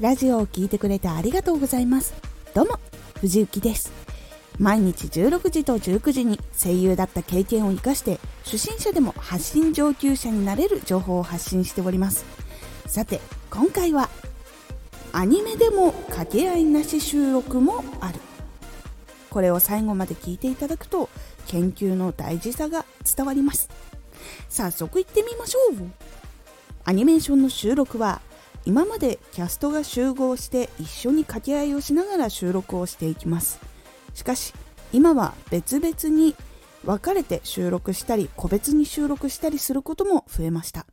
ラジオを聴いてくれてありがとうございます。どうも藤幸です。毎日16時と19時に声優だった経験を生かして初心者でも発信上級者になれる情報を発信しております。さて今回はアニメでも掛け合いなし収録もある。これを最後まで聞いていただくと研究の大事さが伝わります。早速行ってみましょう。アニメーションの収録は今までキャストが集合して一緒に掛け合いをしながら収録をしていきます。しかし今は別々に分かれて収録したり個別に収録したりすることも増えました。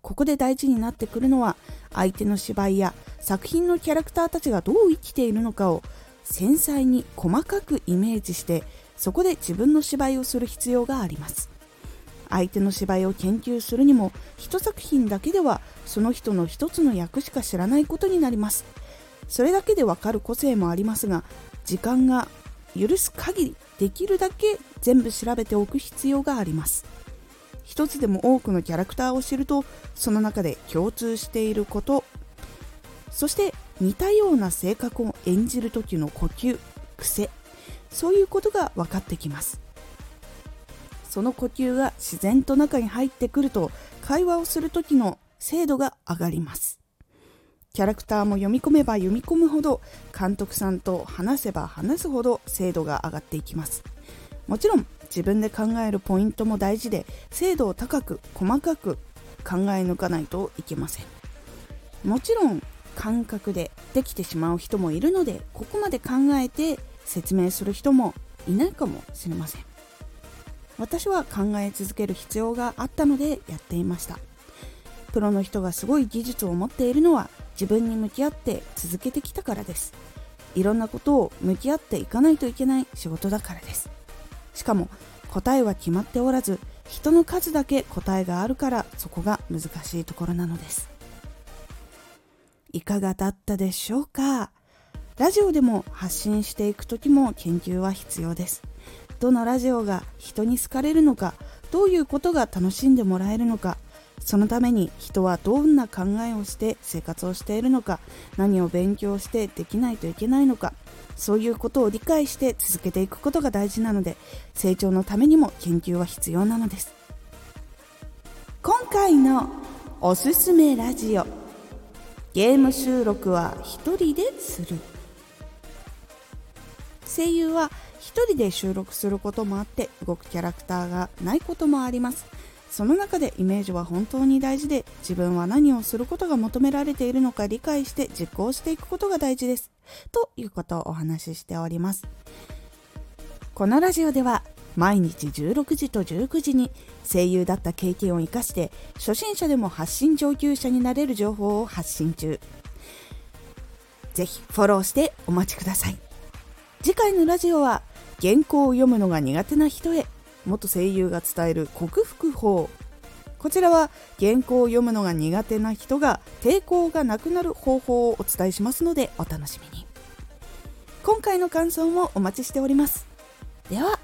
ここで大事になってくるのは相手の芝居や作品のキャラクターたちがどう生きているのかを繊細に細かくイメージしてそこで自分の芝居をする必要があります。相手の芝居を研究するにも一作品だけではその人の一つの役しか知らないことになります。それだけでわかる個性もありますが時間が許す限りできるだけ全部調べておく必要があります。一つでも多くのキャラクターを知るとその中で共通していること。そして似たような性格を演じる時の呼吸癖。そういうことが分かってきます。その呼吸が自然と中に入ってくると会話をする時の精度が上がります。キャラクターも読み込めば読み込むほど監督さんと話せば話すほど精度が上がっていきます。もちろん自分で考えるポイントも大事で精度を高く細かく考え抜かないといけません。もちろん感覚でできてしまう人もいるのでここまで考えて説明する人もいないかもしれません。私は考え続ける必要があったのでやっていました。プロの人がすごい技術を持っているのは自分に向き合って続けてきたからです。いろんなことを向き合っていかないといけない仕事だからです。しかも答えは決まっておらず人の数だけ答えがあるからそこが難しいところなのです。いかがだったでしょうか？ラジオでも発信していく時も研究は必要です。どのラジオが人に好かれるのかどういうことが楽しんでもらえるのかそのために人はどんな考えをして生活をしているのか何を勉強してできないといけないのかそういうことを理解して続けていくことが大事なので成長のためにも研究は必要なのです。今回のおすすめラジオゲーム収録は一人でする。声優は1人で収録することもあって動くキャラクターがないこともあります。その中でイメージは本当に大事で自分は何をすることが求められているのか理解して実行していくことが大事です。ということをお話ししております。このラジオでは毎日16時と19時に声優だった経験を生かして初心者でも発信上級者になれる情報を発信中。ぜひフォローしてお待ちください。次回のラジオは原稿を読むのが苦手な人へ元声優が伝える克服法。こちらは原稿を読むのが苦手な人が抵抗がなくなる方法をお伝えしますのでお楽しみに。今回の感想もお待ちしております。では